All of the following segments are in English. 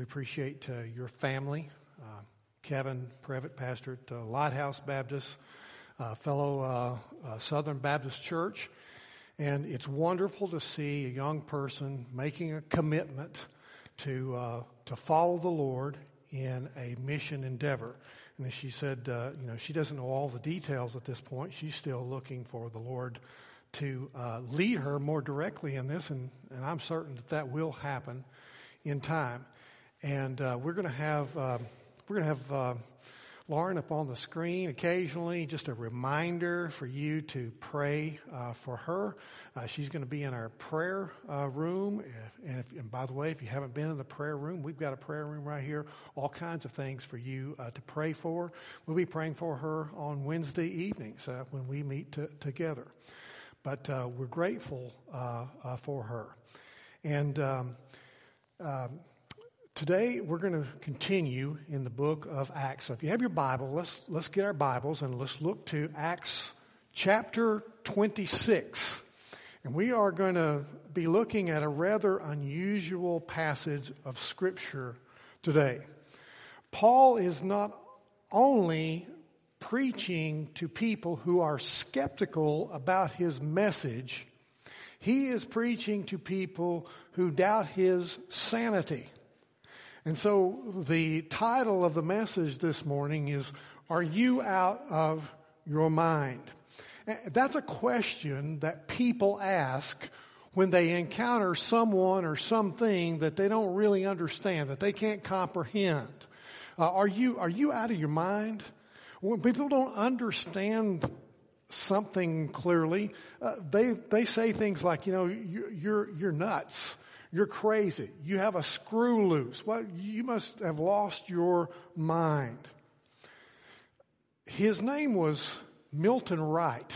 We appreciate uh, your family, uh, Kevin Previtt, pastor at uh, Lighthouse Baptist, uh, fellow uh, uh, Southern Baptist Church. And it's wonderful to see a young person making a commitment to, to follow the Lord in a mission endeavor. And as she said, you know, she doesn't know all the details at this point. She's still looking for the Lord to lead her more directly in this, and, and I'm certain that that will happen in time. And uh, we're going to have uh, we're going to have uh, Lauren up on the screen occasionally, just a reminder for you to pray uh, for her. Uh, she's going to be in our prayer uh, room, and, if, and, by the way, if you haven't been in the prayer room, we've got a prayer room right here. All kinds of things for you to pray for. We'll be praying for her on Wednesday evenings when we meet t- together. But we're grateful for her, and. Um, um, Today we're going to continue in the book of Acts. So if you have your Bible, let's let's get our Bibles and let's look to Acts chapter 26. And we are going to be looking at a rather unusual passage of scripture today. Paul is not only preaching to people who are skeptical about his message, he is preaching to people who doubt his sanity. And so the title of the message this morning is, Are You Out of Your Mind? That's a question that people ask when they encounter someone or something that they don't really understand, that they can't comprehend. Uh, are you, are you out of your mind? When people don't understand something clearly, uh, they, they say things like, you know, you, you're, you're nuts. You're crazy. You have a screw loose. Well, you must have lost your mind. His name was Milton Wright.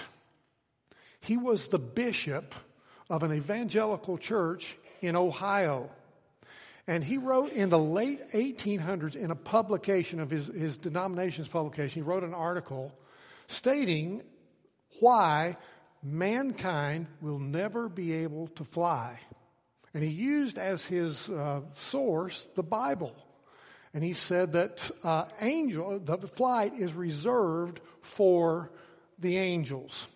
He was the bishop of an evangelical church in Ohio. And he wrote in the late 1800s in a publication of his, his denomination's publication, he wrote an article stating why mankind will never be able to fly. And he used as his uh, source the Bible. And he said that uh, angel, the flight is reserved for the angels.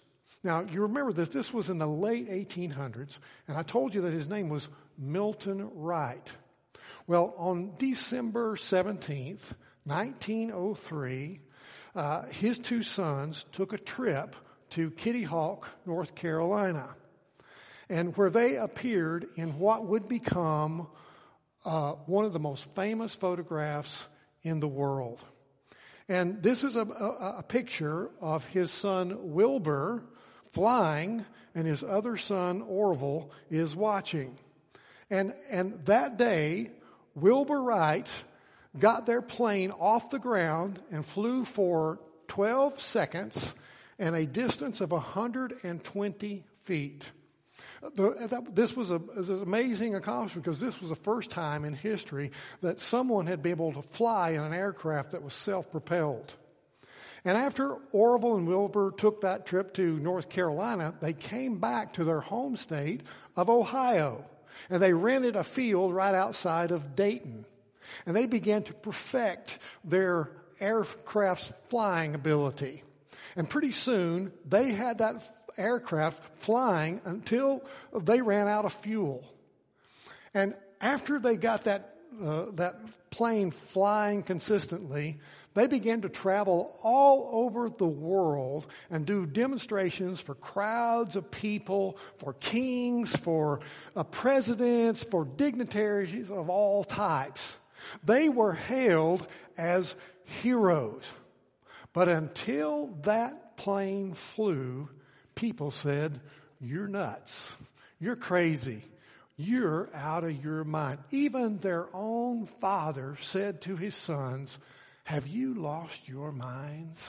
Now, you remember that this was in the late 1800s, and I told you that his name was Milton Wright. Well, on December 17th, 1903, uh, his two sons took a trip to Kitty Hawk, North Carolina and where they appeared in what would become uh, one of the most famous photographs in the world. And this is a, a, a picture of his son Wilbur flying, and his other son Orville is watching. And, and that day, Wilbur Wright got their plane off the ground and flew for 12 seconds and a distance of 120 feet. The, this was, a, was an amazing accomplishment because this was the first time in history that someone had been able to fly in an aircraft that was self-propelled. And after Orville and Wilbur took that trip to North Carolina, they came back to their home state of Ohio. And they rented a field right outside of Dayton. And they began to perfect their aircraft's flying ability. And pretty soon, they had that aircraft flying until they ran out of fuel. And after they got that, uh, that plane flying consistently, they began to travel all over the world and do demonstrations for crowds of people, for kings, for uh, presidents, for dignitaries of all types. They were hailed as heroes. But until that plane flew, people said, You're nuts. You're crazy. You're out of your mind. Even their own father said to his sons, Have you lost your minds?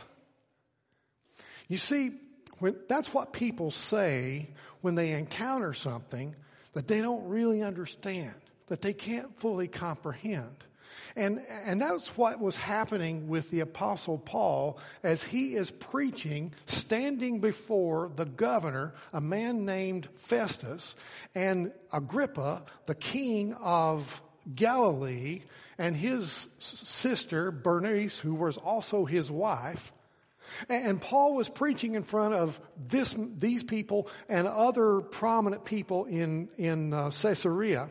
You see, when, that's what people say when they encounter something that they don't really understand, that they can't fully comprehend. And, and that's what was happening with the apostle Paul as he is preaching, standing before the governor, a man named Festus, and Agrippa, the king of Galilee and his sister, Bernice, who was also his wife. And Paul was preaching in front of this, these people and other prominent people in, in uh, Caesarea.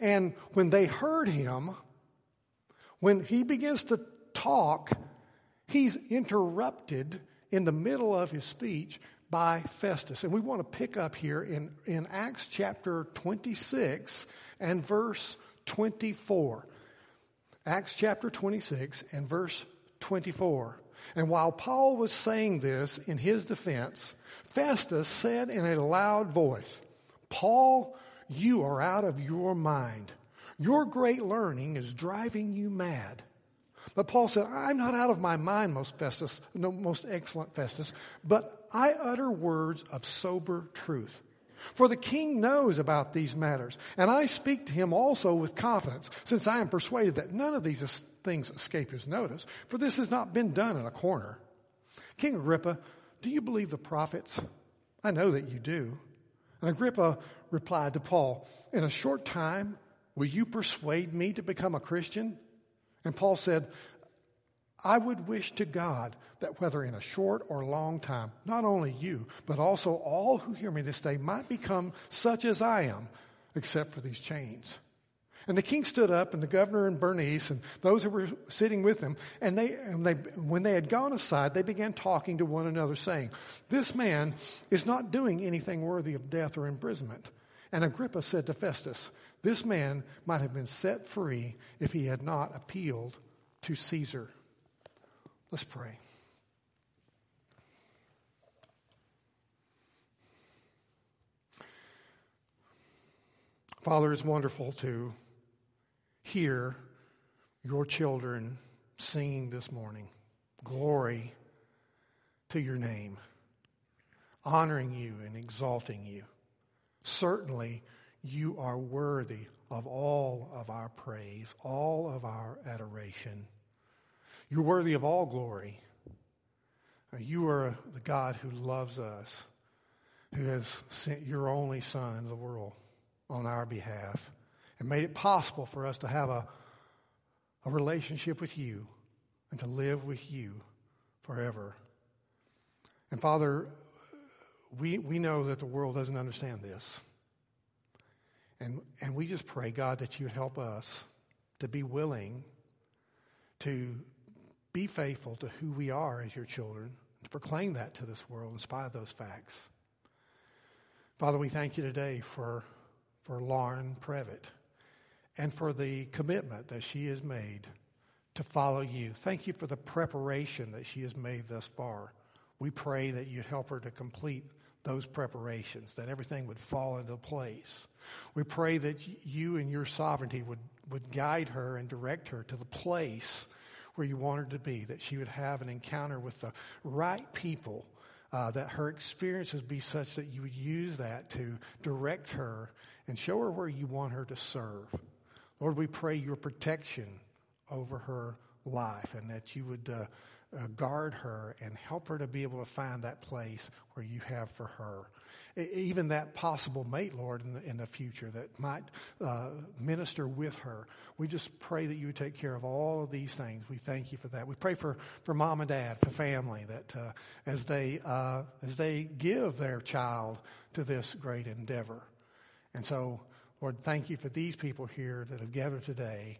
And when they heard him, when he begins to talk, he's interrupted in the middle of his speech by Festus. And we want to pick up here in, in Acts chapter 26 and verse 24. Acts chapter 26 and verse 24. And while Paul was saying this in his defense, Festus said in a loud voice, Paul, you are out of your mind. Your great learning is driving you mad. But Paul said, I'm not out of my mind, most Festus, no, most excellent Festus, but I utter words of sober truth. For the king knows about these matters, and I speak to him also with confidence, since I am persuaded that none of these things escape his notice, for this has not been done in a corner. King Agrippa, do you believe the prophets? I know that you do. And Agrippa replied to Paul, In a short time, will you persuade me to become a Christian? And Paul said, I would wish to God that whether in a short or long time, not only you, but also all who hear me this day might become such as I am, except for these chains. And the king stood up, and the governor and Bernice, and those who were sitting with him, and they, and they, when they had gone aside, they began talking to one another, saying, This man is not doing anything worthy of death or imprisonment. And Agrippa said to Festus, This man might have been set free if he had not appealed to Caesar. Let's pray. Father, it's wonderful to hear your children singing this morning. Glory to your name, honoring you and exalting you. Certainly, you are worthy of all of our praise, all of our adoration. You're worthy of all glory. You are the God who loves us, who has sent your only Son into the world on our behalf and made it possible for us to have a, a relationship with you and to live with you forever. And Father, we, we know that the world doesn't understand this. And, and we just pray, God, that you would help us to be willing to be faithful to who we are as your children, to proclaim that to this world in spite of those facts. Father, we thank you today for for Lauren Previtt and for the commitment that she has made to follow you. Thank you for the preparation that she has made thus far. We pray that you'd help her to complete those preparations, that everything would fall into place. We pray that you and your sovereignty would, would guide her and direct her to the place where you want her to be, that she would have an encounter with the right people, uh, that her experiences be such that you would use that to direct her and show her where you want her to serve. Lord, we pray your protection over her life and that you would uh, uh, guard her and help her to be able to find that place where you have for her. Even that possible mate, Lord, in the, in the future that might uh, minister with her. We just pray that you would take care of all of these things. We thank you for that. We pray for, for mom and dad, for family, that uh, as, they, uh, as they give their child to this great endeavor, and so, Lord, thank you for these people here that have gathered today.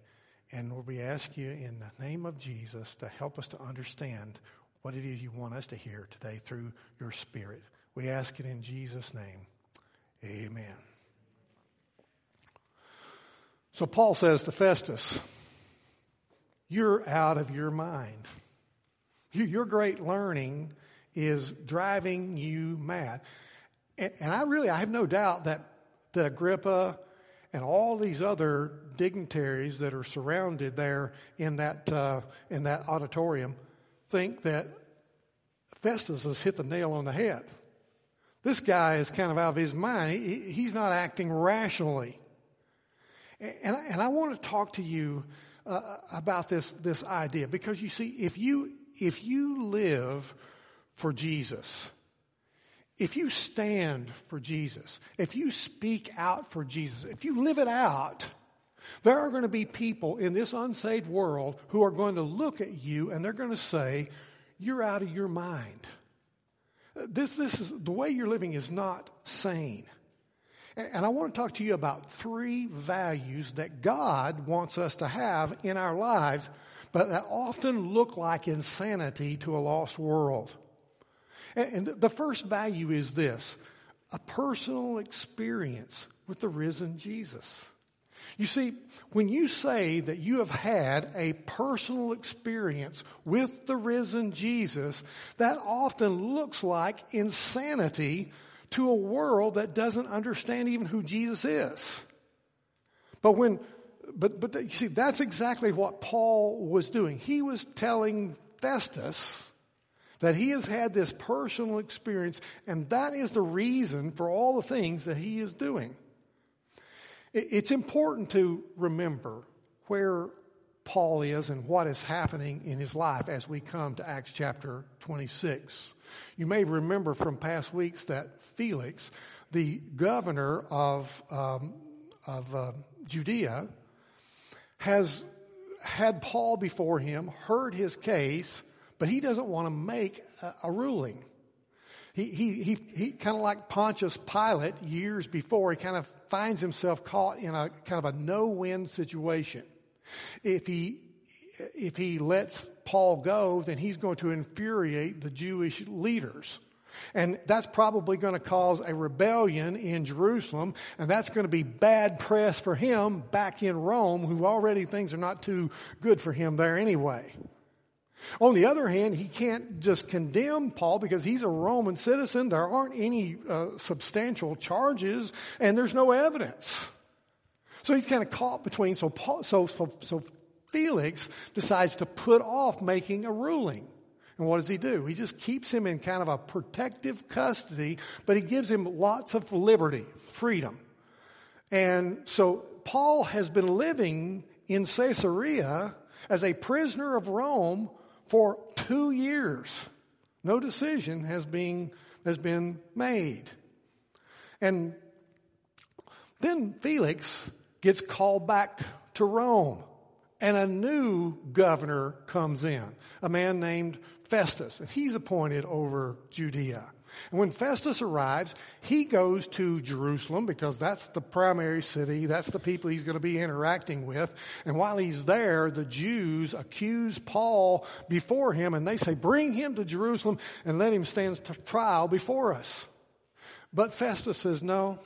And Lord, we ask you in the name of Jesus to help us to understand what it is you want us to hear today through your Spirit. We ask it in Jesus' name. Amen. So Paul says to Festus, You're out of your mind. Your great learning is driving you mad. And I really, I have no doubt that that Agrippa and all these other dignitaries that are surrounded there in that, uh, in that auditorium think that Festus has hit the nail on the head. This guy is kind of out of his mind. He, he's not acting rationally. And, and I want to talk to you uh, about this, this idea because you see, if you, if you live for Jesus, if you stand for Jesus, if you speak out for Jesus, if you live it out, There are going to be people in this unsaved world who are going to look at you and they're going to say, You're out of your mind. This, this is, the way you're living is not sane. And I want to talk to you about three values that God wants us to have in our lives, but that often look like insanity to a lost world. And the first value is this a personal experience with the risen Jesus. You see, when you say that you have had a personal experience with the risen Jesus, that often looks like insanity to a world that doesn't understand even who Jesus is. But when, but, but you see, that's exactly what Paul was doing. He was telling Festus that he has had this personal experience, and that is the reason for all the things that he is doing. It's important to remember where Paul is and what is happening in his life as we come to Acts chapter 26. You may remember from past weeks that Felix, the governor of, um, of uh, Judea, has had Paul before him, heard his case, but he doesn't want to make a, a ruling. He, he, he, he kind of like Pontius Pilate years before, he kind of finds himself caught in a kind of a no win situation. If he, if he lets Paul go, then he's going to infuriate the Jewish leaders. And that's probably going to cause a rebellion in Jerusalem, and that's going to be bad press for him back in Rome, who already things are not too good for him there anyway. On the other hand, he can't just condemn Paul because he's a Roman citizen. There aren't any uh, substantial charges and there's no evidence. So he's kind of caught between. So, Paul, so, so, so Felix decides to put off making a ruling. And what does he do? He just keeps him in kind of a protective custody, but he gives him lots of liberty, freedom. And so Paul has been living in Caesarea as a prisoner of Rome for two years. No decision has been, has been made. And then Felix gets called back to Rome, and a new governor comes in, a man named Festus, and he's appointed over Judea. And when Festus arrives, he goes to Jerusalem because that's the primary city. That's the people he's going to be interacting with. And while he's there, the Jews accuse Paul before him and they say, bring him to Jerusalem and let him stand trial before us. But Festus says, no,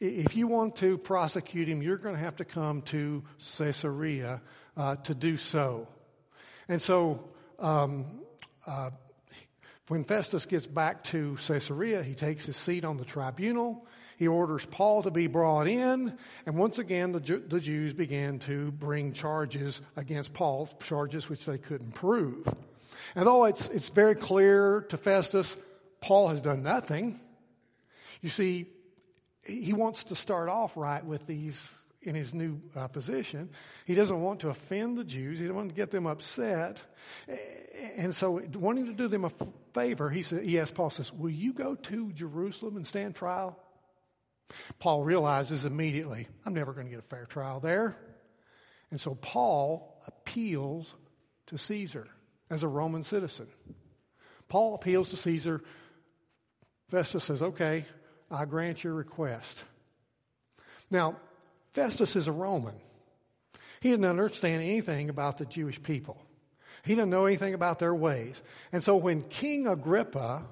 if you want to prosecute him, you're going to have to come to Caesarea uh, to do so. And so, um, uh, when Festus gets back to Caesarea, he takes his seat on the tribunal. He orders Paul to be brought in, and once again, the, the Jews began to bring charges against Paul, charges which they couldn't prove. And though it's, it's very clear to Festus, Paul has done nothing, you see, he wants to start off right with these in his new uh, position. He doesn't want to offend the Jews. He doesn't want to get them upset. And so, wanting to do them a favor, he, said, he asked Paul, says, Will you go to Jerusalem and stand trial? Paul realizes immediately, I'm never going to get a fair trial there. And so Paul appeals to Caesar as a Roman citizen. Paul appeals to Caesar. Festus says, Okay, I grant your request. Now, Festus is a Roman. He didn't understand anything about the Jewish people. He didn't know anything about their ways. And so when King Agrippa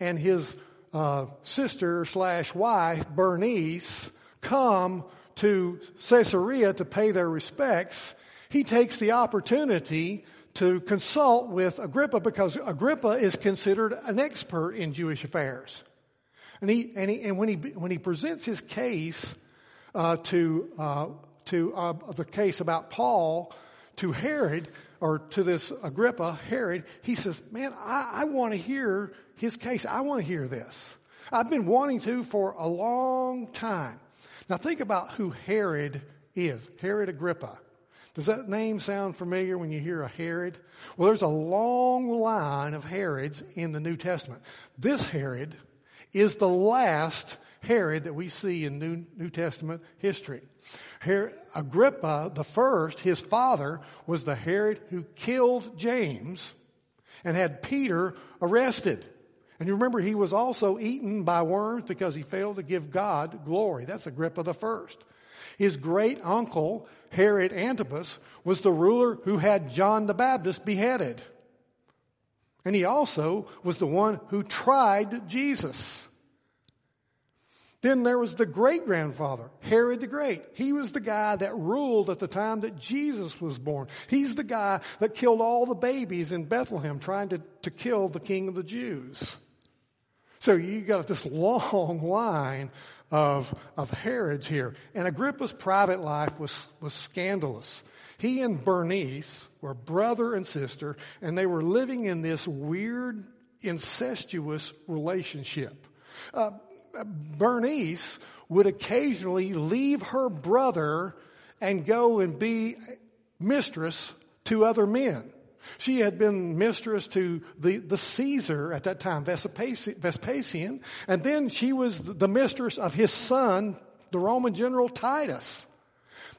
and his uh, sister slash wife, Bernice, come to Caesarea to pay their respects, he takes the opportunity to consult with Agrippa because Agrippa is considered an expert in Jewish affairs. And, he, and, he, and when, he, when he presents his case uh, to, uh, to uh, the case about Paul to Herod, or to this Agrippa, Herod, he says, Man, I, I want to hear his case. I want to hear this. I've been wanting to for a long time. Now, think about who Herod is Herod Agrippa. Does that name sound familiar when you hear a Herod? Well, there's a long line of Herods in the New Testament. This Herod is the last Herod that we see in New, New Testament history. Her, Agrippa the first, his father, was the Herod who killed James and had Peter arrested. And you remember he was also eaten by worms because he failed to give God glory. That's Agrippa the first. His great uncle, Herod Antipas, was the ruler who had John the Baptist beheaded. And he also was the one who tried Jesus. Then there was the great grandfather, Herod the Great. He was the guy that ruled at the time that Jesus was born. He's the guy that killed all the babies in Bethlehem trying to, to kill the king of the Jews. So you got this long line of, of Herods here. And Agrippa's private life was, was scandalous. He and Bernice were brother and sister, and they were living in this weird, incestuous relationship. Uh, Bernice would occasionally leave her brother and go and be mistress to other men. She had been mistress to the, the Caesar at that time, Vespasian, and then she was the mistress of his son, the Roman general Titus.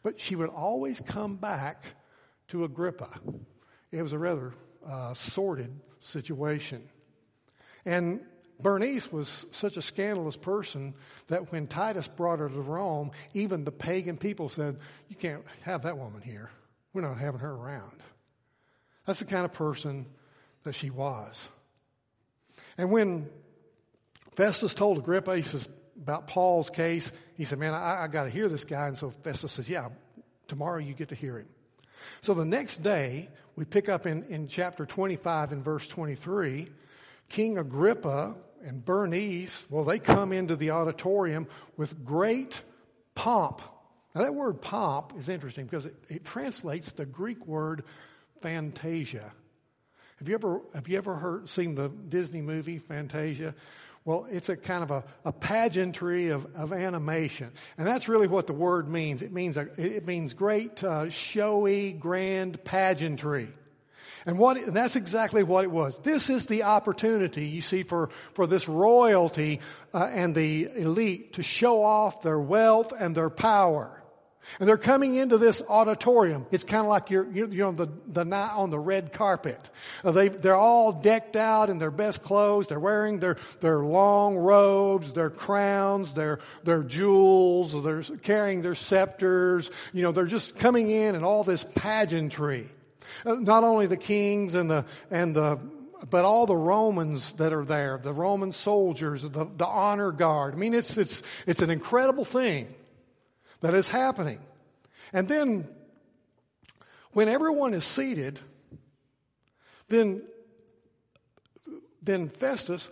But she would always come back to Agrippa. It was a rather uh, sordid situation. And Bernice was such a scandalous person that when Titus brought her to Rome, even the pagan people said, You can't have that woman here. We're not having her around. That's the kind of person that she was. And when Festus told Agrippa, he says, about Paul's case, he said, Man, I, I got to hear this guy. And so Festus says, Yeah, tomorrow you get to hear him. So the next day, we pick up in, in chapter 25 and verse 23. King Agrippa and Bernice, well, they come into the auditorium with great pomp. Now, that word pomp is interesting because it, it translates the Greek word fantasia. Have you ever, have you ever heard, seen the Disney movie Fantasia? Well, it's a kind of a, a pageantry of, of animation. And that's really what the word means. It means, a, it means great, uh, showy, grand pageantry. And what, and that's exactly what it was. This is the opportunity, you see, for, for this royalty uh, and the elite to show off their wealth and their power. And they're coming into this auditorium. It's kind of like you're, you know, the, the night on the red carpet. Uh, they, they're all decked out in their best clothes. They're wearing their, their long robes, their crowns, their, their jewels. They're carrying their scepters. You know, they're just coming in and all this pageantry. Uh, not only the kings and the, and the, but all the Romans that are there, the Roman soldiers, the, the honor guard. I mean, it's, it's, it's an incredible thing that is happening. And then, when everyone is seated, then, then Festus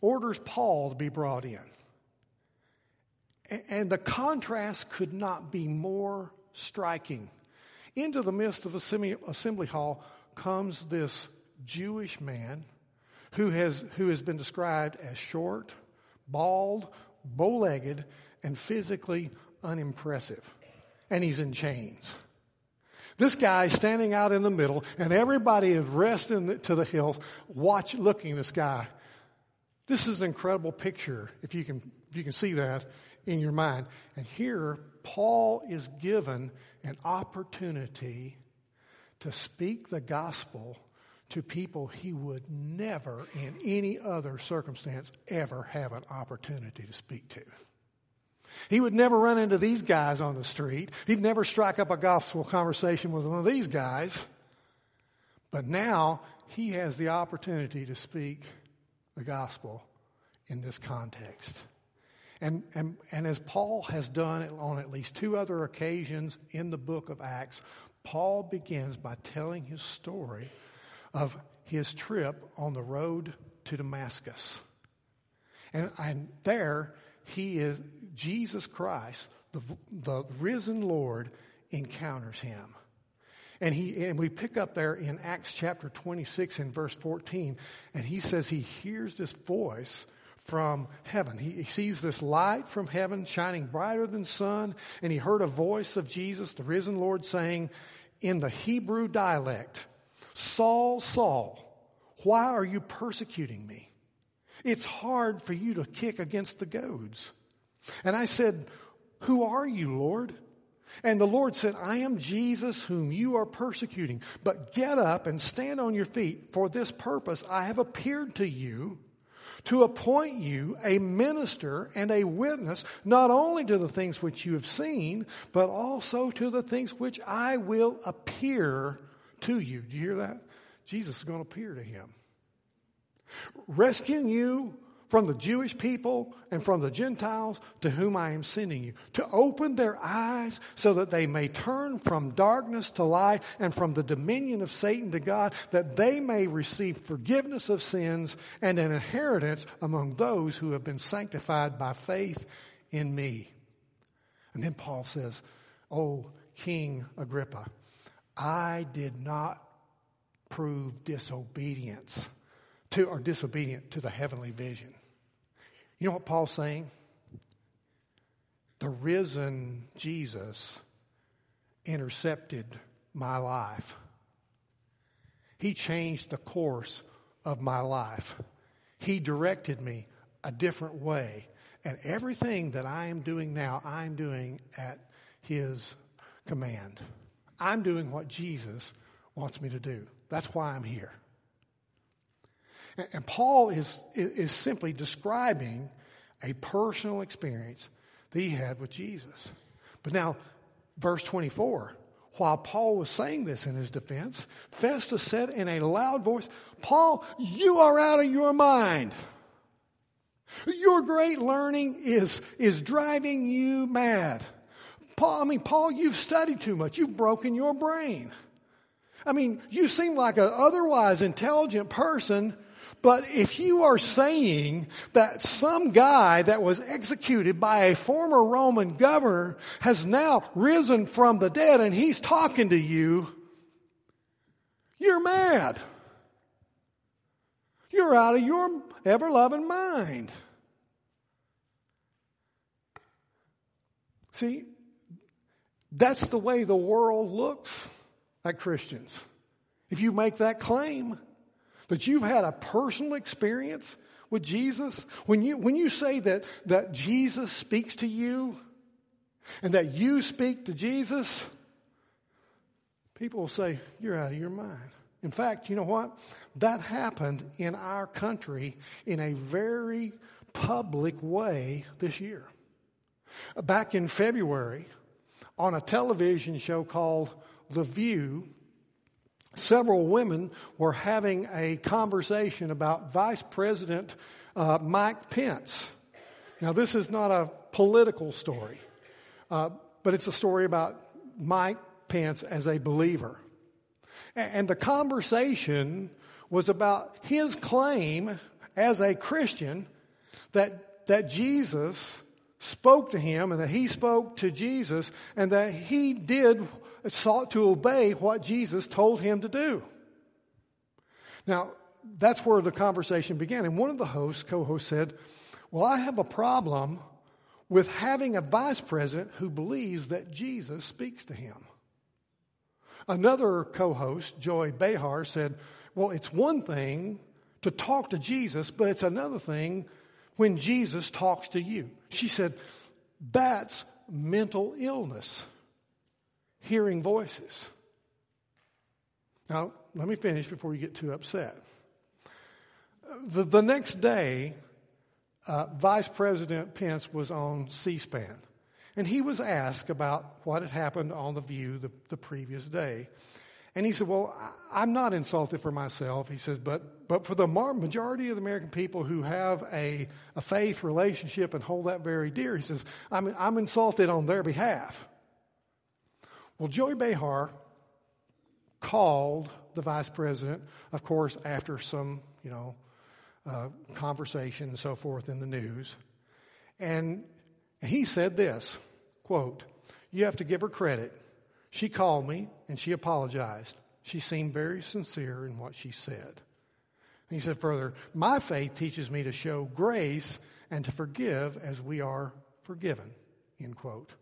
orders Paul to be brought in. And the contrast could not be more striking. Into the midst of the assembly hall comes this Jewish man who has, who has been described as short, bald, bow legged, and physically unimpressive. And he's in chains. This guy standing out in the middle, and everybody is resting to the hills, watch, looking this guy. This is an incredible picture, if you can, if you can see that in your mind. And here, Paul is given an opportunity to speak the gospel to people he would never, in any other circumstance, ever have an opportunity to speak to. He would never run into these guys on the street. He'd never strike up a gospel conversation with one of these guys. But now he has the opportunity to speak the gospel in this context. And, and, and as Paul has done on at least two other occasions in the book of Acts, Paul begins by telling his story of his trip on the road to Damascus. And, and there, he is, Jesus Christ, the, the risen Lord, encounters him. And he, and we pick up there in Acts chapter 26 and verse 14, and he says he hears this voice from heaven. He, he sees this light from heaven shining brighter than sun, and he heard a voice of Jesus, the risen Lord, saying in the Hebrew dialect, Saul, Saul, why are you persecuting me? It's hard for you to kick against the goads. And I said, Who are you, Lord? And the Lord said, I am Jesus whom you are persecuting. But get up and stand on your feet. For this purpose I have appeared to you to appoint you a minister and a witness, not only to the things which you have seen, but also to the things which I will appear to you. Do you hear that? Jesus is going to appear to him. Rescuing you from the Jewish people and from the Gentiles to whom I am sending you, to open their eyes so that they may turn from darkness to light and from the dominion of Satan to God, that they may receive forgiveness of sins and an inheritance among those who have been sanctified by faith in me. And then Paul says, Oh, King Agrippa, I did not prove disobedience to or disobedient to the heavenly vision. You know what Paul's saying? The risen Jesus intercepted my life. He changed the course of my life. He directed me a different way. And everything that I am doing now, I'm doing at His command. I'm doing what Jesus wants me to do. That's why I'm here. And Paul is, is simply describing a personal experience that he had with Jesus. But now, verse 24, while Paul was saying this in his defense, Festus said in a loud voice, Paul, you are out of your mind. Your great learning is, is driving you mad. Paul, I mean, Paul, you've studied too much. You've broken your brain. I mean, you seem like an otherwise intelligent person, but if you are saying that some guy that was executed by a former Roman governor has now risen from the dead and he's talking to you, you're mad. You're out of your ever loving mind. See, that's the way the world looks at Christians. If you make that claim, that you've had a personal experience with Jesus, when you, when you say that, that Jesus speaks to you and that you speak to Jesus, people will say, You're out of your mind. In fact, you know what? That happened in our country in a very public way this year. Back in February, on a television show called The View, several women were having a conversation about Vice President uh, Mike Pence. Now, this is not a political story, uh, but it's a story about Mike Pence as a believer. And the conversation was about his claim as a Christian that, that Jesus spoke to him and that he spoke to Jesus and that he did sought to obey what Jesus told him to do. Now, that's where the conversation began. And one of the hosts, co hosts, said, Well, I have a problem with having a vice president who believes that Jesus speaks to him. Another co host, Joy Behar, said, Well, it's one thing to talk to Jesus, but it's another thing when Jesus talks to you. She said, That's mental illness hearing voices. Now, let me finish before you get too upset. The, the next day, uh, Vice President Pence was on C SPAN, and he was asked about what had happened on The View the, the previous day. And he said, Well, I'm not insulted for myself. He says, But, but for the majority of the American people who have a, a faith relationship and hold that very dear, he says, I'm, I'm insulted on their behalf. Well, Joey Behar called the vice president, of course, after some, you know, uh, conversation and so forth in the news. And he said this, quote, you have to give her credit. She called me and she apologized. She seemed very sincere in what she said. And he said further, my faith teaches me to show grace and to forgive as we are forgiven, end quote.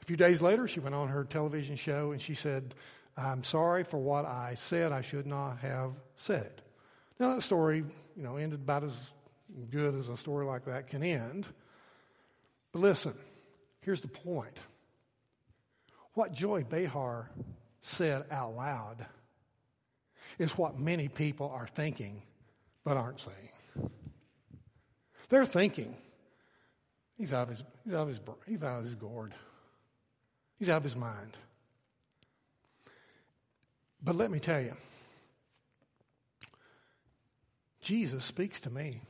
A few days later, she went on her television show and she said, I'm sorry for what I said. I should not have said it. Now, that story, you know, ended about as good as a story like that can end. But listen, here's the point. What Joy Behar said out loud is what many people are thinking but aren't saying. They're thinking, he's out of his, he's out of his, he's out of his gourd. He's out of his mind. But let me tell you, Jesus speaks to me.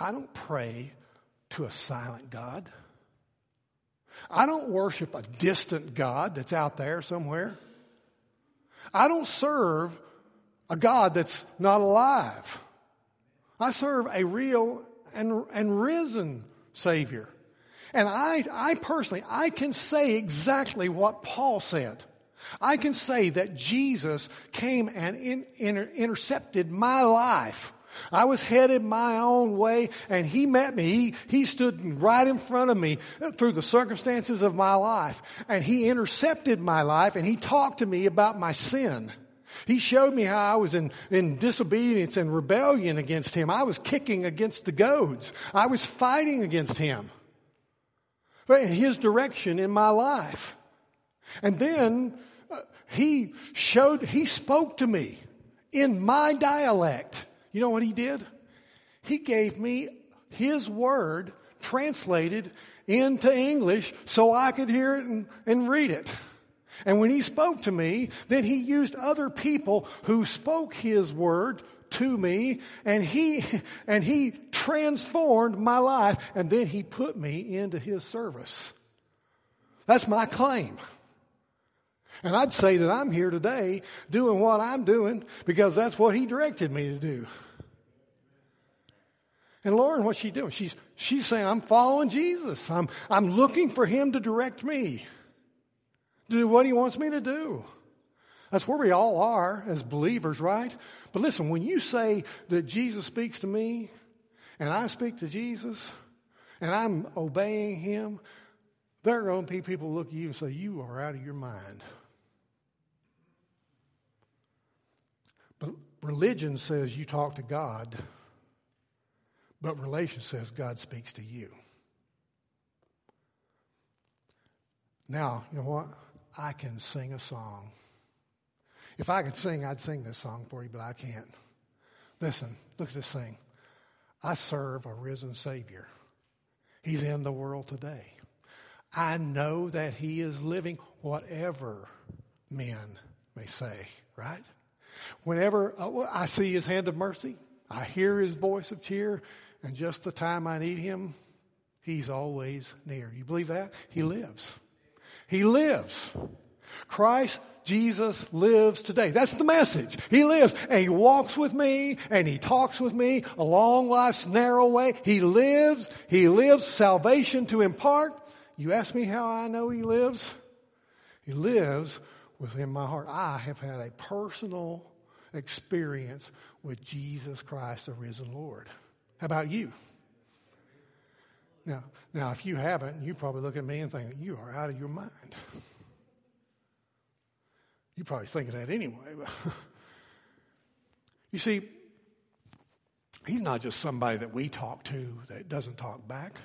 I don't pray to a silent God. I don't worship a distant God that's out there somewhere. I don't serve a God that's not alive. I serve a real and, and risen Savior. And I, I personally, I can say exactly what Paul said. I can say that Jesus came and in, inter, intercepted my life. I was headed my own way and he met me. He, he stood right in front of me through the circumstances of my life and he intercepted my life and he talked to me about my sin. He showed me how I was in, in disobedience and rebellion against him. I was kicking against the goads. I was fighting against him. But in his direction in my life. And then uh, he showed, he spoke to me in my dialect. You know what he did? He gave me his word translated into English so I could hear it and, and read it. And when he spoke to me, then he used other people who spoke his word to me and he, and he transformed my life and then he put me into his service. That's my claim. And I'd say that I'm here today doing what I'm doing because that's what he directed me to do. And Lauren, what's she doing? She's, she's saying, I'm following Jesus. I'm, I'm looking for him to direct me to do what he wants me to do. That's where we all are as believers, right? But listen, when you say that Jesus speaks to me and I speak to Jesus and I'm obeying him, there are going to be people look at you and say, You are out of your mind. But religion says you talk to God, but relation says God speaks to you. Now, you know what? I can sing a song. If I could sing, I'd sing this song for you, but I can't. Listen, look at this thing. I serve a risen Savior. He's in the world today. I know that He is living whatever men may say, right? Whenever uh, I see His hand of mercy, I hear His voice of cheer, and just the time I need Him, He's always near. You believe that? He lives. He lives. Christ Jesus lives today. That's the message. He lives and he walks with me and he talks with me along life's narrow way. He lives. He lives salvation to impart. You ask me how I know he lives? He lives within my heart. I have had a personal experience with Jesus Christ, the risen Lord. How about you? Now, now, if you haven't, you probably look at me and think, you are out of your mind. You probably think of that anyway. But you see, he's not just somebody that we talk to that doesn't talk back.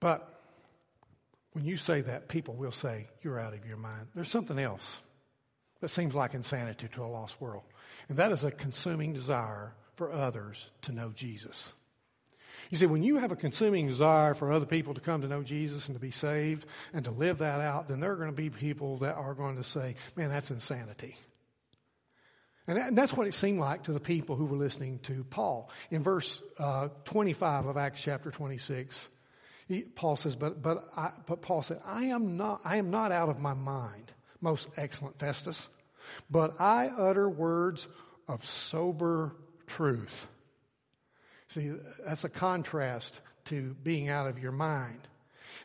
But when you say that, people will say, You're out of your mind. There's something else that seems like insanity to a lost world, and that is a consuming desire for others to know Jesus. You see, when you have a consuming desire for other people to come to know Jesus and to be saved and to live that out, then there are going to be people that are going to say, man, that's insanity. And that's what it seemed like to the people who were listening to Paul. In verse uh, 25 of Acts chapter 26, he, Paul says, but, but, I, but Paul said, I am, not, I am not out of my mind, most excellent Festus, but I utter words of sober truth. See, that's a contrast to being out of your mind.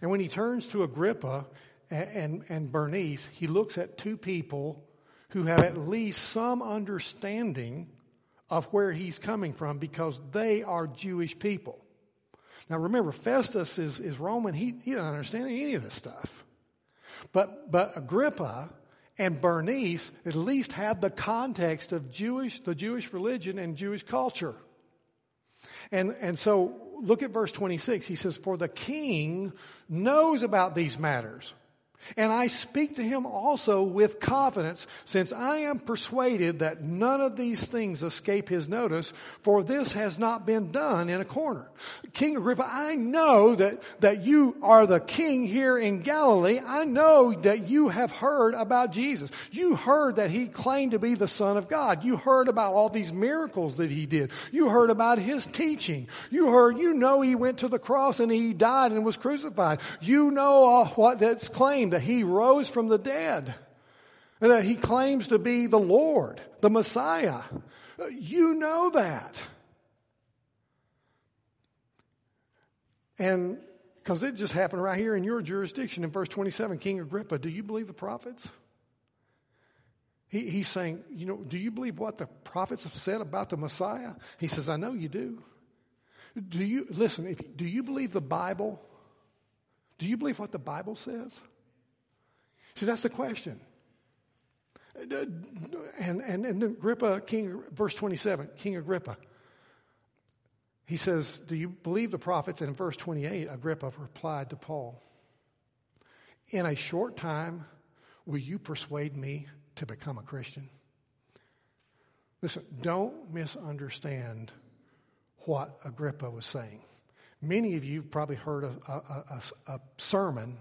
And when he turns to Agrippa and, and, and, Bernice, he looks at two people who have at least some understanding of where he's coming from because they are Jewish people. Now remember, Festus is, is Roman. He, he doesn't understand any of this stuff. But, but Agrippa and Bernice at least have the context of Jewish, the Jewish religion and Jewish culture. And, and so look at verse 26. He says, For the king knows about these matters. And I speak to him also with confidence, since I am persuaded that none of these things escape his notice, for this has not been done in a corner. King Agrippa, I know that, that you are the king here in Galilee. I know that you have heard about Jesus. You heard that he claimed to be the son of God. You heard about all these miracles that he did. You heard about his teaching. You heard, you know he went to the cross and he died and was crucified. You know uh, what that's claimed that he rose from the dead, and that he claims to be the Lord, the Messiah. You know that. And because it just happened right here in your jurisdiction in verse 27, King Agrippa, do you believe the prophets? He, he's saying, you know, do you believe what the prophets have said about the Messiah? He says, I know you do. Do you, listen, if, do you believe the Bible? Do you believe what the Bible says? See, that's the question. And, and, and Agrippa, King, verse 27, King Agrippa, he says, Do you believe the prophets? And in verse 28, Agrippa replied to Paul, In a short time, will you persuade me to become a Christian? Listen, don't misunderstand what Agrippa was saying. Many of you have probably heard a, a, a, a sermon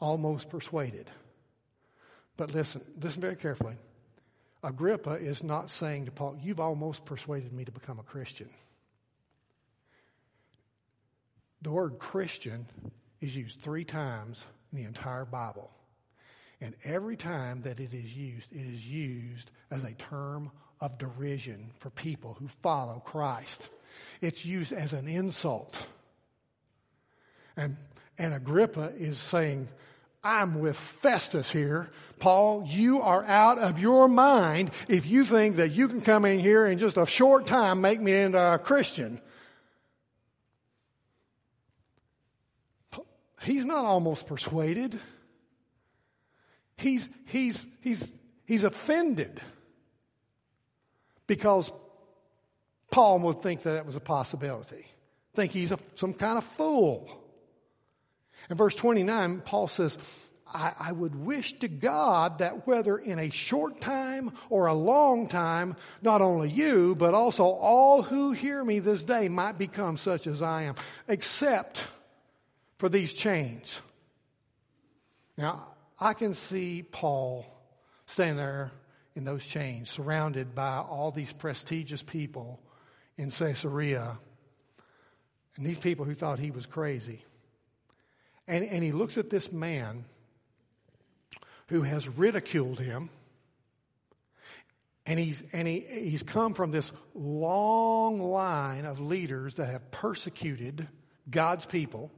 almost persuaded. But listen, listen very carefully. Agrippa is not saying to Paul, You've almost persuaded me to become a Christian. The word Christian is used three times in the entire Bible. And every time that it is used, it is used as a term of derision for people who follow Christ. It's used as an insult. And, and Agrippa is saying, I'm with Festus here. Paul, you are out of your mind if you think that you can come in here in just a short time make me into a Christian. He's not almost persuaded. He's, he's, he's, he's offended because Paul would think that that was a possibility. Think he's a, some kind of fool. In verse 29, Paul says, I, I, would wish to God that whether in a short time or a long time, not only you, but also all who hear me this day might become such as I am, except for these chains. Now, I can see Paul standing there in those chains, surrounded by all these prestigious people in Caesarea, and these people who thought he was crazy. And, and he looks at this man who has ridiculed him. And he's, and he, he's come from this long line of leaders that have persecuted God's people.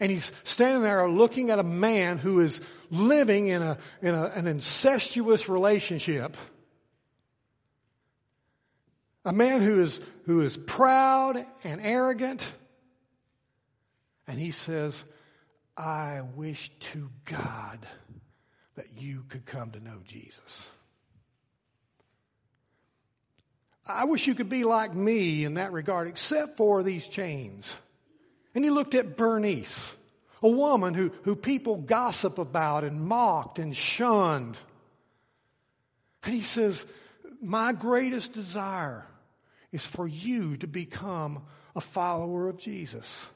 And he's standing there looking at a man who is living in, a, in a, an incestuous relationship. A man who is, who is proud and arrogant and he says, I wish to God that you could come to know Jesus. I wish you could be like me in that regard, except for these chains. And he looked at Bernice, a woman who, who people gossip about and mocked and shunned. And he says, My greatest desire is for you to become a follower of Jesus.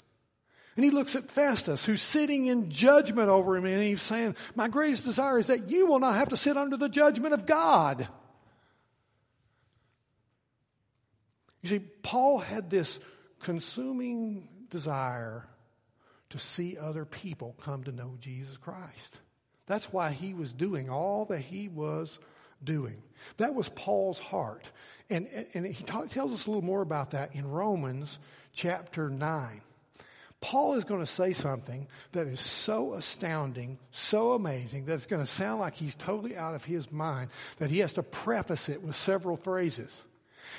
And he looks at Festus, who's sitting in judgment over him, and he's saying, My greatest desire is that you will not have to sit under the judgment of God. You see, Paul had this consuming desire to see other people come to know Jesus Christ. That's why he was doing all that he was doing. That was Paul's heart. And, and he talk, tells us a little more about that in Romans chapter 9. Paul is going to say something that is so astounding, so amazing, that it's going to sound like he's totally out of his mind, that he has to preface it with several phrases.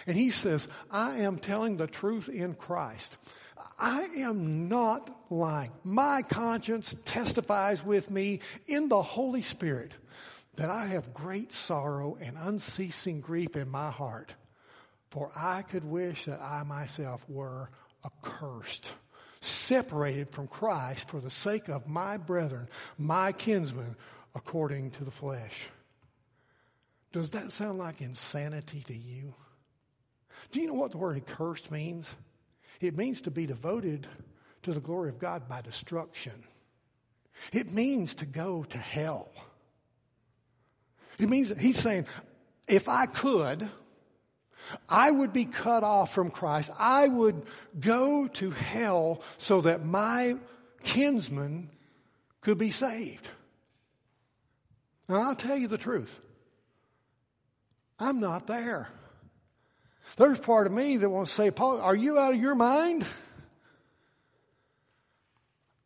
And he says, I am telling the truth in Christ. I am not lying. My conscience testifies with me in the Holy Spirit that I have great sorrow and unceasing grief in my heart. For I could wish that I myself were accursed, separated from Christ for the sake of my brethren, my kinsmen, according to the flesh. Does that sound like insanity to you? Do you know what the word accursed means? It means to be devoted to the glory of God by destruction. It means to go to hell. It means that he's saying, if I could, I would be cut off from Christ. I would go to hell so that my kinsmen could be saved. Now, I'll tell you the truth. I'm not there. There's part of me that wants to say, Paul, are you out of your mind?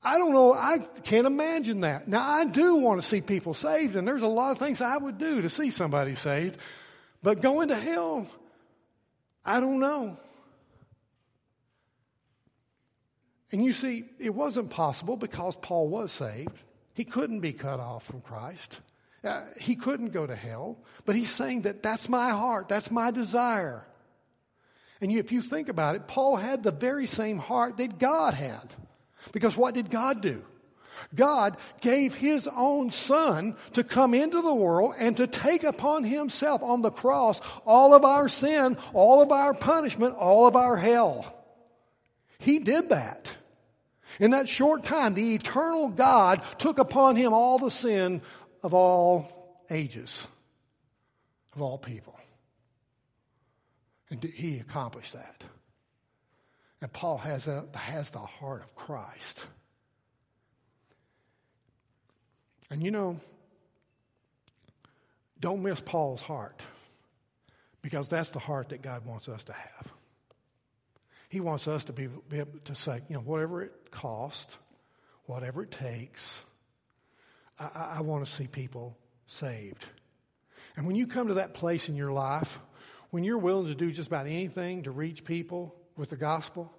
I don't know. I can't imagine that. Now, I do want to see people saved, and there's a lot of things I would do to see somebody saved. But going to hell, I don't know. And you see, it wasn't possible because Paul was saved. He couldn't be cut off from Christ. Uh, he couldn't go to hell. But he's saying that that's my heart, that's my desire. And if you think about it, Paul had the very same heart that God had. Because what did God do? God gave His own Son to come into the world and to take upon Himself on the cross all of our sin, all of our punishment, all of our hell. He did that. In that short time, the eternal God took upon Him all the sin of all ages, of all people. And he accomplished that. And Paul has, a, has the heart of Christ. And you know, don't miss Paul's heart because that's the heart that God wants us to have. He wants us to be, be able to say, you know, whatever it costs, whatever it takes, I, I want to see people saved. And when you come to that place in your life when you're willing to do just about anything to reach people with the gospel,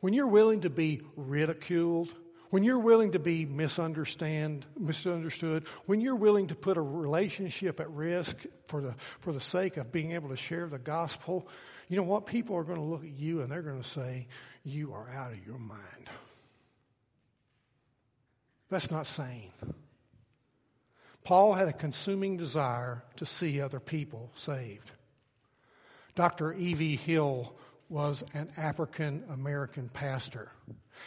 when you're willing to be ridiculed, when you're willing to be misunderstand, misunderstood, when you're willing to put a relationship at risk for the, for the sake of being able to share the gospel, you know what? People are going to look at you and they're going to say, You are out of your mind. That's not sane. Paul had a consuming desire to see other people saved. Dr. E.V. Hill was an African American pastor.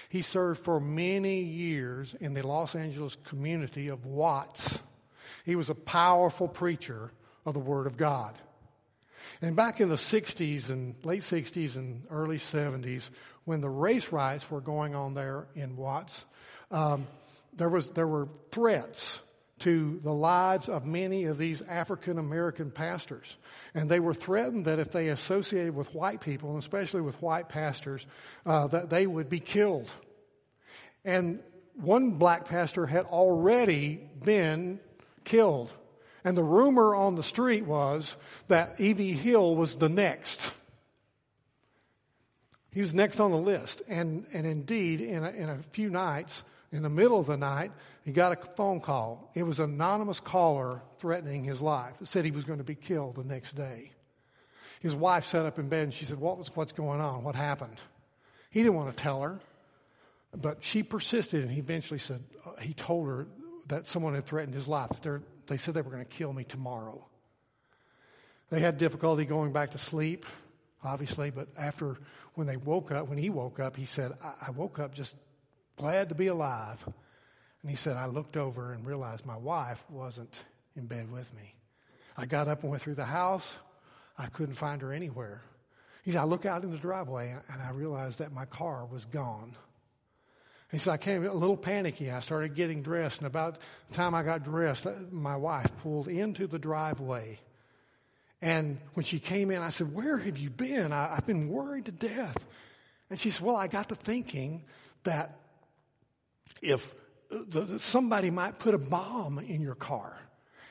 He served for many years in the Los Angeles community of Watts. He was a powerful preacher of the Word of God. And back in the 60s and late 60s and early 70s, when the race riots were going on there in Watts, um, there, was, there were threats to the lives of many of these African American pastors. And they were threatened that if they associated with white people, and especially with white pastors, uh, that they would be killed. And one black pastor had already been killed. And the rumor on the street was that E.V. Hill was the next. He was next on the list. And, and indeed, in a, in a few nights, in the middle of the night, he got a phone call. It was an anonymous caller threatening his life. It said he was going to be killed the next day. His wife sat up in bed and she said, what was, what's going on? What happened? He didn't want to tell her, but she persisted and he eventually said, uh, he told her that someone had threatened his life. They said they were going to kill me tomorrow. They had difficulty going back to sleep, obviously, but after, when they woke up, when he woke up, he said, I, I woke up just glad to be alive. And he said, I looked over and realized my wife wasn't in bed with me. I got up and went through the house. I couldn't find her anywhere. He said, I look out in the driveway and I realized that my car was gone. He said, I came a little panicky. I started getting dressed, and about the time I got dressed, uh, my wife pulled into the driveway. And when she came in, I said, Where have you been? I, have been worried to death. And she said, Well, I got to thinking that if uh, the, somebody might put a bomb in your car.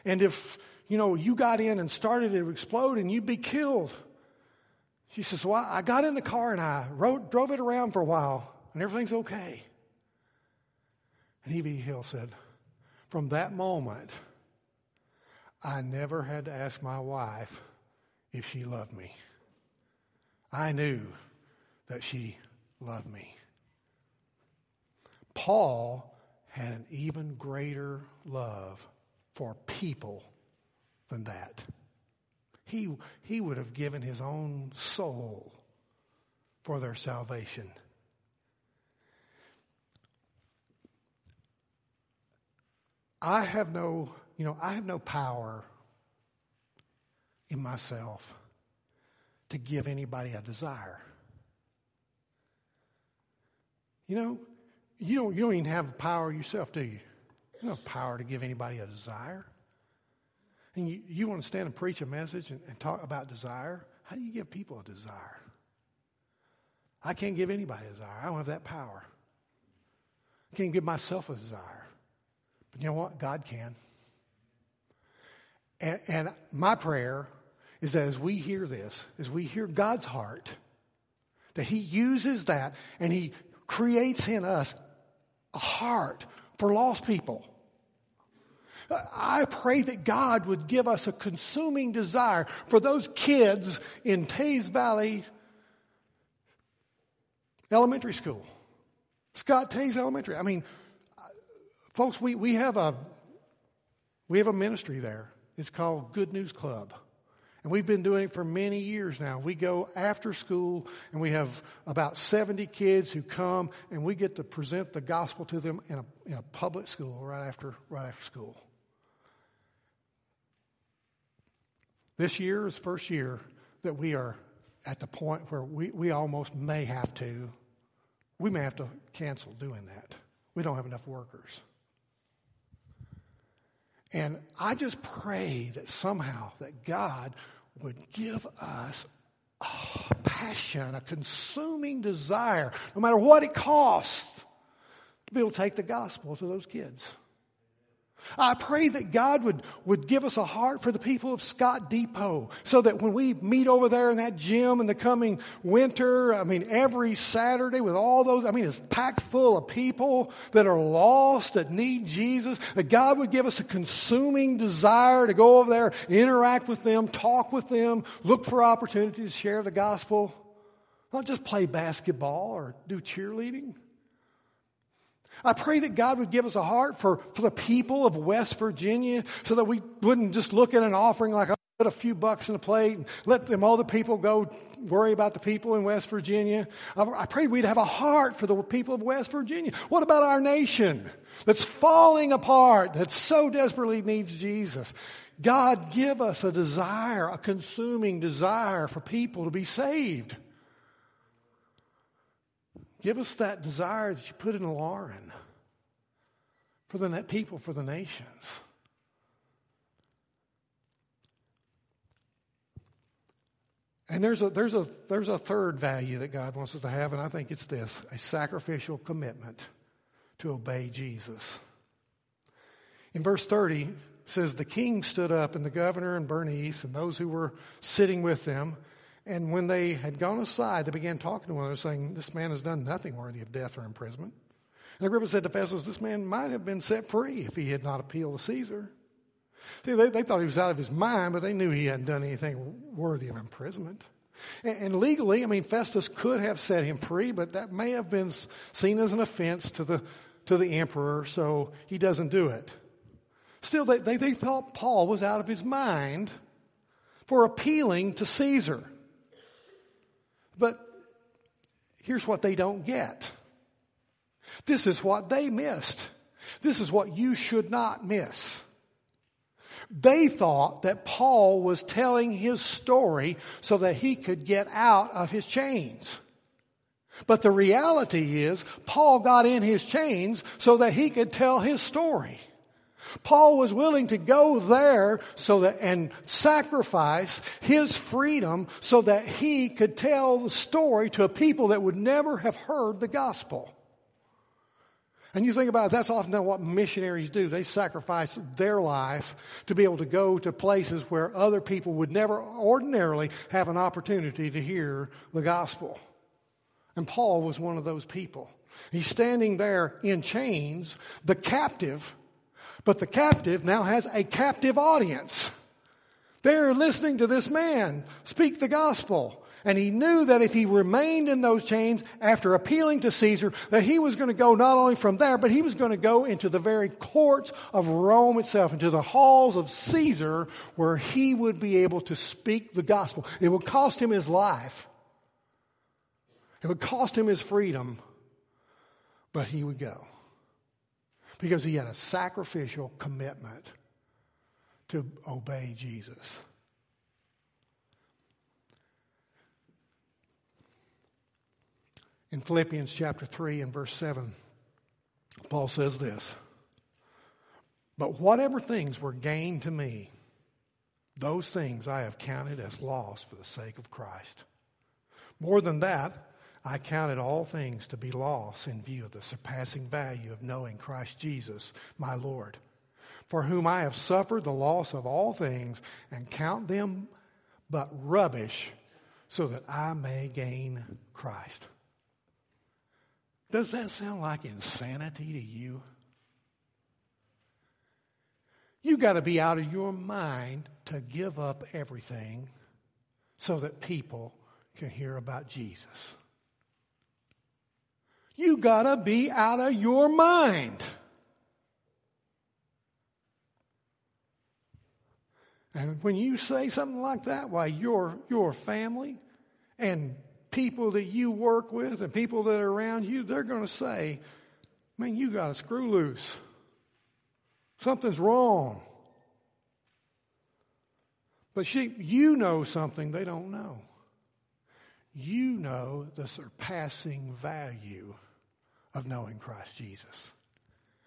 And if, you know, you got in and started to explode and you'd be killed. She says, Well, I got in the car and I drove it around for a while and everything's okay. And E.V. Hill said, From that moment, I never had to ask my wife if she loved me. I knew that she loved me. Paul had an even greater love for people than that. He, he would have given his own soul for their salvation. I have no, you know, I have no power in myself to give anybody a desire. You know, you don't, you don't even have power yourself, do you? You don't have power to give anybody a desire. And you, you want to stand and preach a message and, and talk about desire? How do you give people a desire? I can't give anybody a desire. I don't have that power. I can't give myself a desire. But you know what? God can. And, and my prayer is that as we hear this, as we hear God's heart, that He uses that and He creates in us a heart for lost people. I pray that God would give us a consuming desire for those kids in Teays Valley Elementary School. Scott Teays Elementary. I mean, folks, we, we have a we have a ministry there. It's called Good News Club. And we've been doing it for many years now. We go after school and we have about 70 kids who come and we get to present the gospel to them in a, in a public school right after, right after school. This year is first year that we are at the point where we, we almost may have to, we may have to cancel doing that. We don't have enough workers. And I just pray that somehow that God would give us a passion, a consuming desire, no matter what it costs, to be able to take the gospel to those kids. I pray that God would, would give us a heart for the people of Scott Depot so that when we meet over there in that gym in the coming winter, I mean, every Saturday with all those, I mean, it's packed full of people that are lost, that need Jesus, that God would give us a consuming desire to go over there, interact with them, talk with them, look for opportunities share the gospel. Not just play basketball or do cheerleading. I pray that God would give us a heart for, for the people of West Virginia so that we wouldn't just look at an offering like, put a few bucks in a plate and let them, all the people go worry about the people in West Virginia. I, I pray we'd have a heart for the people of West Virginia. What about our nation that's falling apart, that so desperately needs Jesus? God, give us a desire, a consuming desire for people to be saved. Give us that desire that you put in Lauren for the people, for the nations. And there's a, there's, a, there's a third value that God wants us to have, and I think it's this a sacrificial commitment to obey Jesus. In verse 30, says, The king stood up, and the governor and Bernice, and those who were sitting with them, and when they had gone aside, they began talking to one another, saying, This man has done nothing worthy of death or imprisonment. And Agrippa said to Festus, This man might have been set free if he had not appealed to Caesar. See, they, they thought he was out of his mind, but they knew he hadn't done anything worthy of imprisonment. And, and legally, I mean, Festus could have set him free, but that may have been seen as an offense to the, to the emperor, so he doesn't do it. Still, they, they, they thought Paul was out of his mind for appealing to Caesar. But here's what they don't get. This is what they missed. This is what you should not miss. They thought that Paul was telling his story so that he could get out of his chains. But the reality is, Paul got in his chains so that he could tell his story. Paul was willing to go there so that, and sacrifice his freedom so that he could tell the story to a people that would never have heard the gospel. And you think about it, that's often what missionaries do. They sacrifice their life to be able to go to places where other people would never ordinarily have an opportunity to hear the gospel. And Paul was one of those people. He's standing there in chains, the captive, but the captive now has a captive audience. They're listening to this man speak the gospel. And he knew that if he remained in those chains after appealing to Caesar, that he was going to go not only from there, but he was going to go into the very courts of Rome itself, into the halls of Caesar, where he would be able to speak the gospel. It would cost him his life. It would cost him his freedom, but he would go. Because he had a sacrificial commitment to obey Jesus. In Philippians chapter 3 and verse 7, Paul says this But whatever things were gained to me, those things I have counted as loss for the sake of Christ. More than that, I counted all things to be loss in view of the surpassing value of knowing Christ Jesus, my Lord, for whom I have suffered the loss of all things and count them but rubbish so that I may gain Christ. Does that sound like insanity to you? You got to be out of your mind to give up everything so that people can hear about Jesus. You got to be out of your mind. And when you say something like that, why your your family and people that you work with and people that are around you, they're going to say, man, you got a screw loose. Something's wrong. But she, you know something they don't know. You know the surpassing value of knowing Christ Jesus.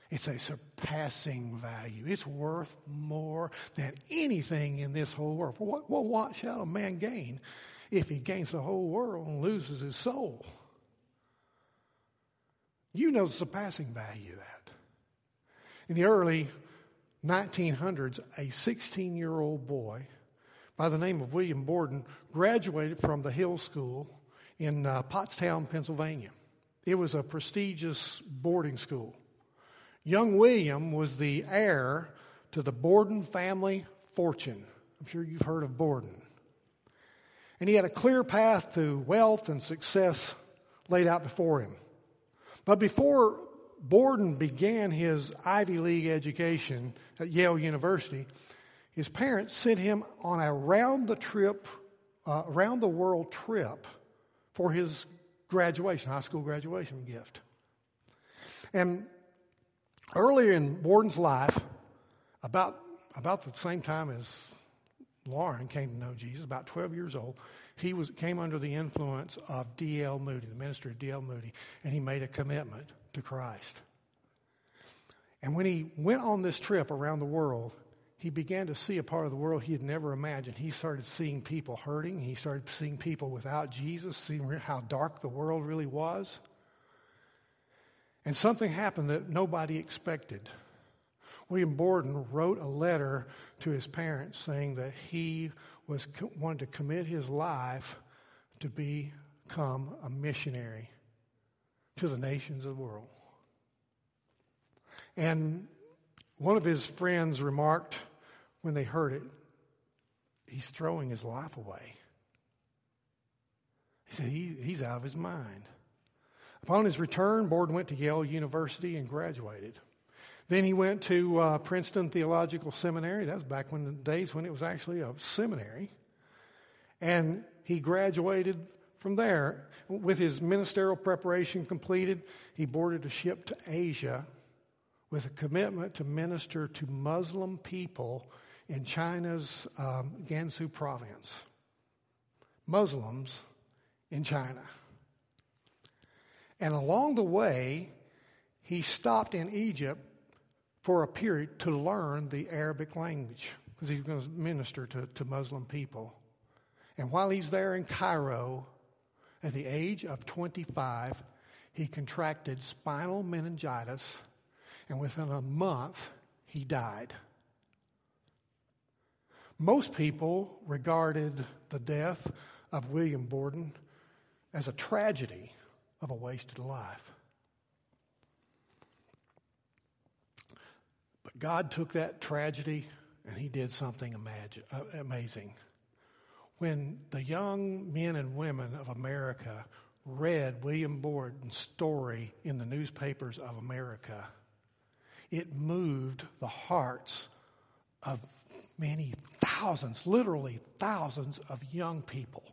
It's a surpassing value. It's worth more than anything in this whole world. What, well, what shall a man gain if he gains the whole world and loses his soul. You know the surpassing value of that. In the early 1900s, a 16 year old boy by the name of William Borden graduated from the Hill School in uh, Pottstown, Pennsylvania. It was a prestigious boarding school. Young William was the heir to the Borden family fortune. I'm sure you've heard of Borden. And he had a clear path to wealth and success laid out before him. But before Borden began his Ivy League education at Yale University, his parents sent him on a round the trip, uh, around the world trip for his graduation, high school graduation gift. And earlier in Borden's life, about, about the same time as Lauren came to know Jesus, about 12 years old. He was, came under the influence of D.L. Moody, the minister of D.L. Moody, and he made a commitment to Christ. And when he went on this trip around the world, he began to see a part of the world he had never imagined. He started seeing people hurting. He started seeing people without Jesus, seeing how dark the world really was. And something happened that nobody expected. William Borden wrote a letter to his parents saying that he was wanted to commit his life to become a missionary to the nations of the world. And one of his friends remarked when they heard it, he's throwing his life away. He said he, he's out of his mind. Upon his return, Borden went to Yale University and graduated. Then he went to uh, Princeton Theological Seminary. That was back when the days when it was actually a seminary. And he graduated from there. With his ministerial preparation completed, he boarded a ship to Asia with a commitment to minister to Muslim people in China's um, Gansu province. Muslims in China. And along the way, he stopped in Egypt for a period to learn the Arabic language because he's going to minister to, to Muslim people. And while he's there in Cairo, at the age of 25, he contracted spinal meningitis, and within a month, he died. Most people regarded the death of William Borden as a tragedy of a wasted life. But God took that tragedy and He did something imagine, uh, amazing. when the young men and women of America read William Borden's story in the newspapers of America, it moved the hearts of many thousands, literally thousands of young people.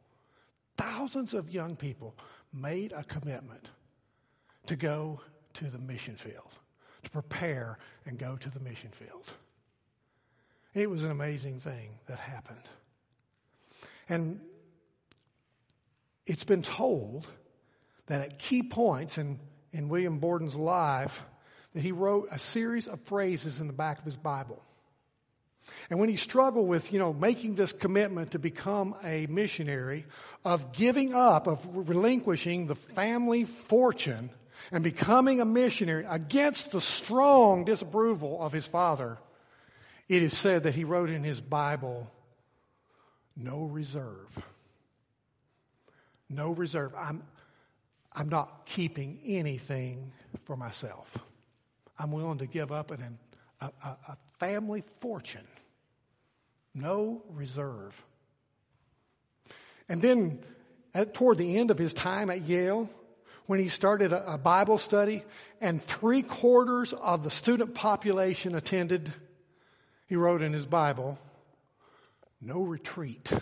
Thousands of young people made a commitment to go to the mission field, to prepare and go to the mission field. It was an amazing thing that happened. And it's been told that at key points in, in William Borden's life, that he wrote a series of phrases in the back of his Bible. And when he struggled with, you know, making this commitment to become a missionary, of giving up, of relinquishing the family fortune and becoming a missionary against the strong disapproval of his father, it is said that he wrote in his Bible, no reserve. No reserve. I'm, I'm not keeping anything for myself. I'm willing to give up an, a, a, a family fortune. No reserve. And then at, toward the end of his time at Yale, when he started a, a Bible study and three quarters of the student population attended, he wrote in his Bible, no retreat.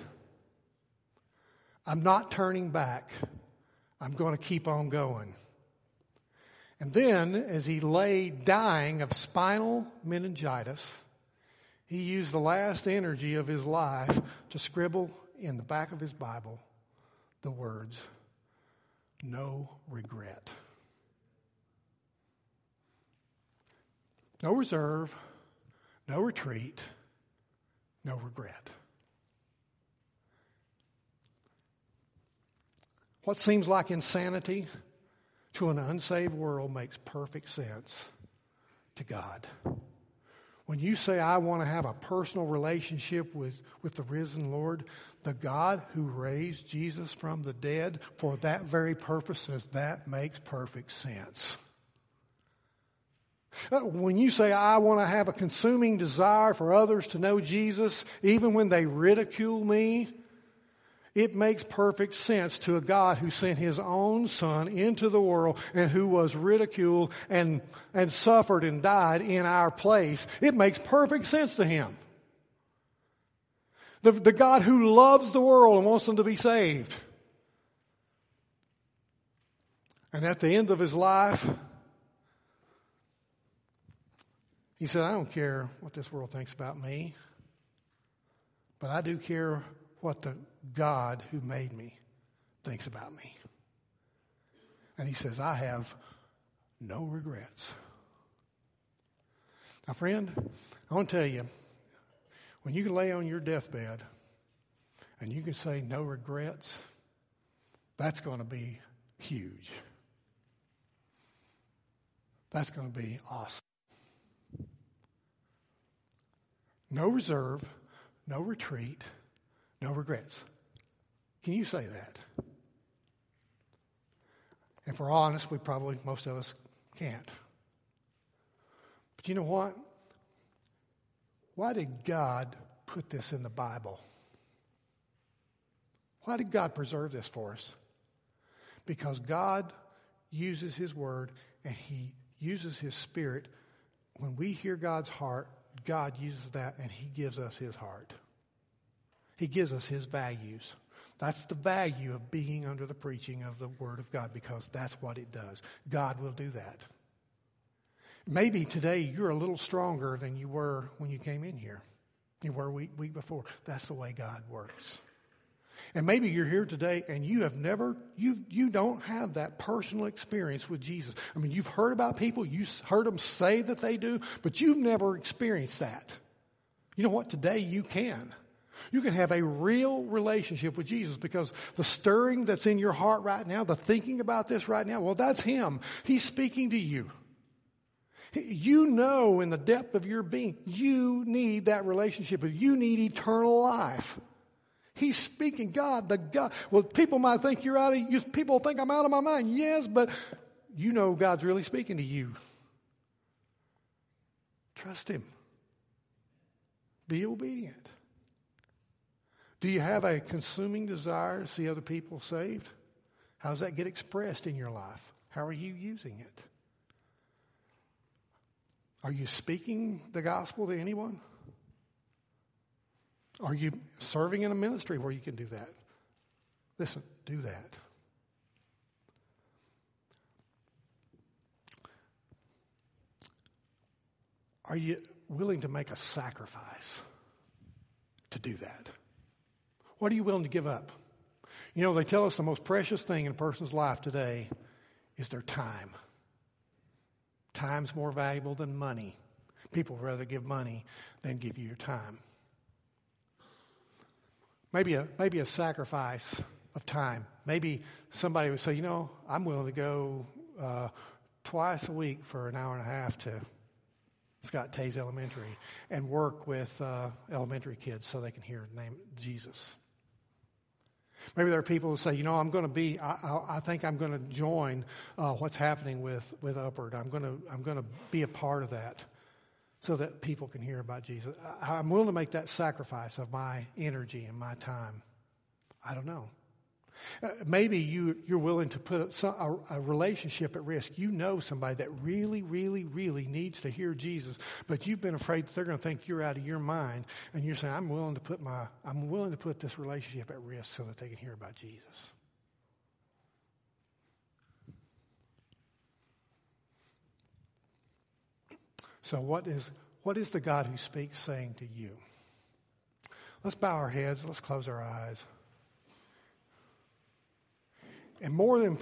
I'm not turning back. I'm going to keep on going. And then, as he lay dying of spinal meningitis, he used the last energy of his life to scribble in the back of his Bible the words, No regret. No reserve, no retreat, no regret. What seems like insanity to an unsaved world makes perfect sense to God. When you say, I want to have a personal relationship with, with the risen Lord, the God who raised Jesus from the dead for that very purpose says that makes perfect sense. Uh, when you say, I want to have a consuming desire for others to know Jesus, even when they ridicule me, it makes perfect sense to a God who sent his own son into the world and who was ridiculed and, and suffered and died in our place. It makes perfect sense to him. The, the God who loves the world and wants them to be saved. And at the end of his life, he said, I don't care what this world thinks about me, but I do care what the God who made me thinks about me. And he says, I have no regrets. Now, friend, I want to tell you, when you can lay on your deathbed and you can say no regrets, that's going to be huge. That's going to be awesome. No reserve, no retreat, no regrets. Can you say that? If we're honest, we probably, most of us can't. But you know what? Why did God put this in the Bible? Why did God preserve this for us? Because God uses His Word and He uses His Spirit. When we hear God's heart, God uses that and He gives us His heart. He gives us His values. That's the value of being under the preaching of the Word of God because that's what it does. God will do that. Maybe today you're a little stronger than you were when you came in here. You were a week, week before. That's the way God works. And maybe you're here today and you have never, you, you don't have that personal experience with Jesus. I mean, you've heard about people, you've heard them say that they do, but you've never experienced that. You know what? Today you can. You can have a real relationship with Jesus because the stirring that's in your heart right now, the thinking about this right now, well, that's Him. He's speaking to you. You know in the depth of your being, you need that relationship. You need eternal life. He's speaking. God, the God. Well, people might think you're out of, you, people think I'm out of my mind. Yes, but you know God's really speaking to you. Trust Him. Be obedient. Do you have a consuming desire to see other people saved? How does that get expressed in your life? How are you using it? Are you speaking the gospel to anyone? Are you serving in a ministry where you can do that? Listen, do that. Are you willing to make a sacrifice to do that? What are you willing to give up? You know, they tell us the most precious thing in a person's life today is their time. Time's more valuable than money. People rather give money than give you your time. Maybe a, maybe a sacrifice of time. Maybe somebody would say, you know, I'm willing to go uh, twice a week for an hour and a half to Scott Teays Elementary and work with uh, elementary kids so they can hear the name Jesus. Maybe there are people who say, you know, I'm going to be, I, I, I think I'm going to join uh, what's happening with, with Upward. I'm going to, I'm going to be a part of that so that people can hear about Jesus. I, I'm willing to make that sacrifice of my energy and my time. I don't know. Uh, maybe you, you're willing to put some, a, a, relationship at risk. You know somebody that really, really, really needs to hear Jesus, but you've been afraid that they're going to think you're out of your mind, and you're saying, "I'm willing to put my, I'm willing to put this relationship at risk so that they can hear about Jesus." So, what is what is the God who speaks saying to you? Let's bow our heads. Let's close our eyes. And more important.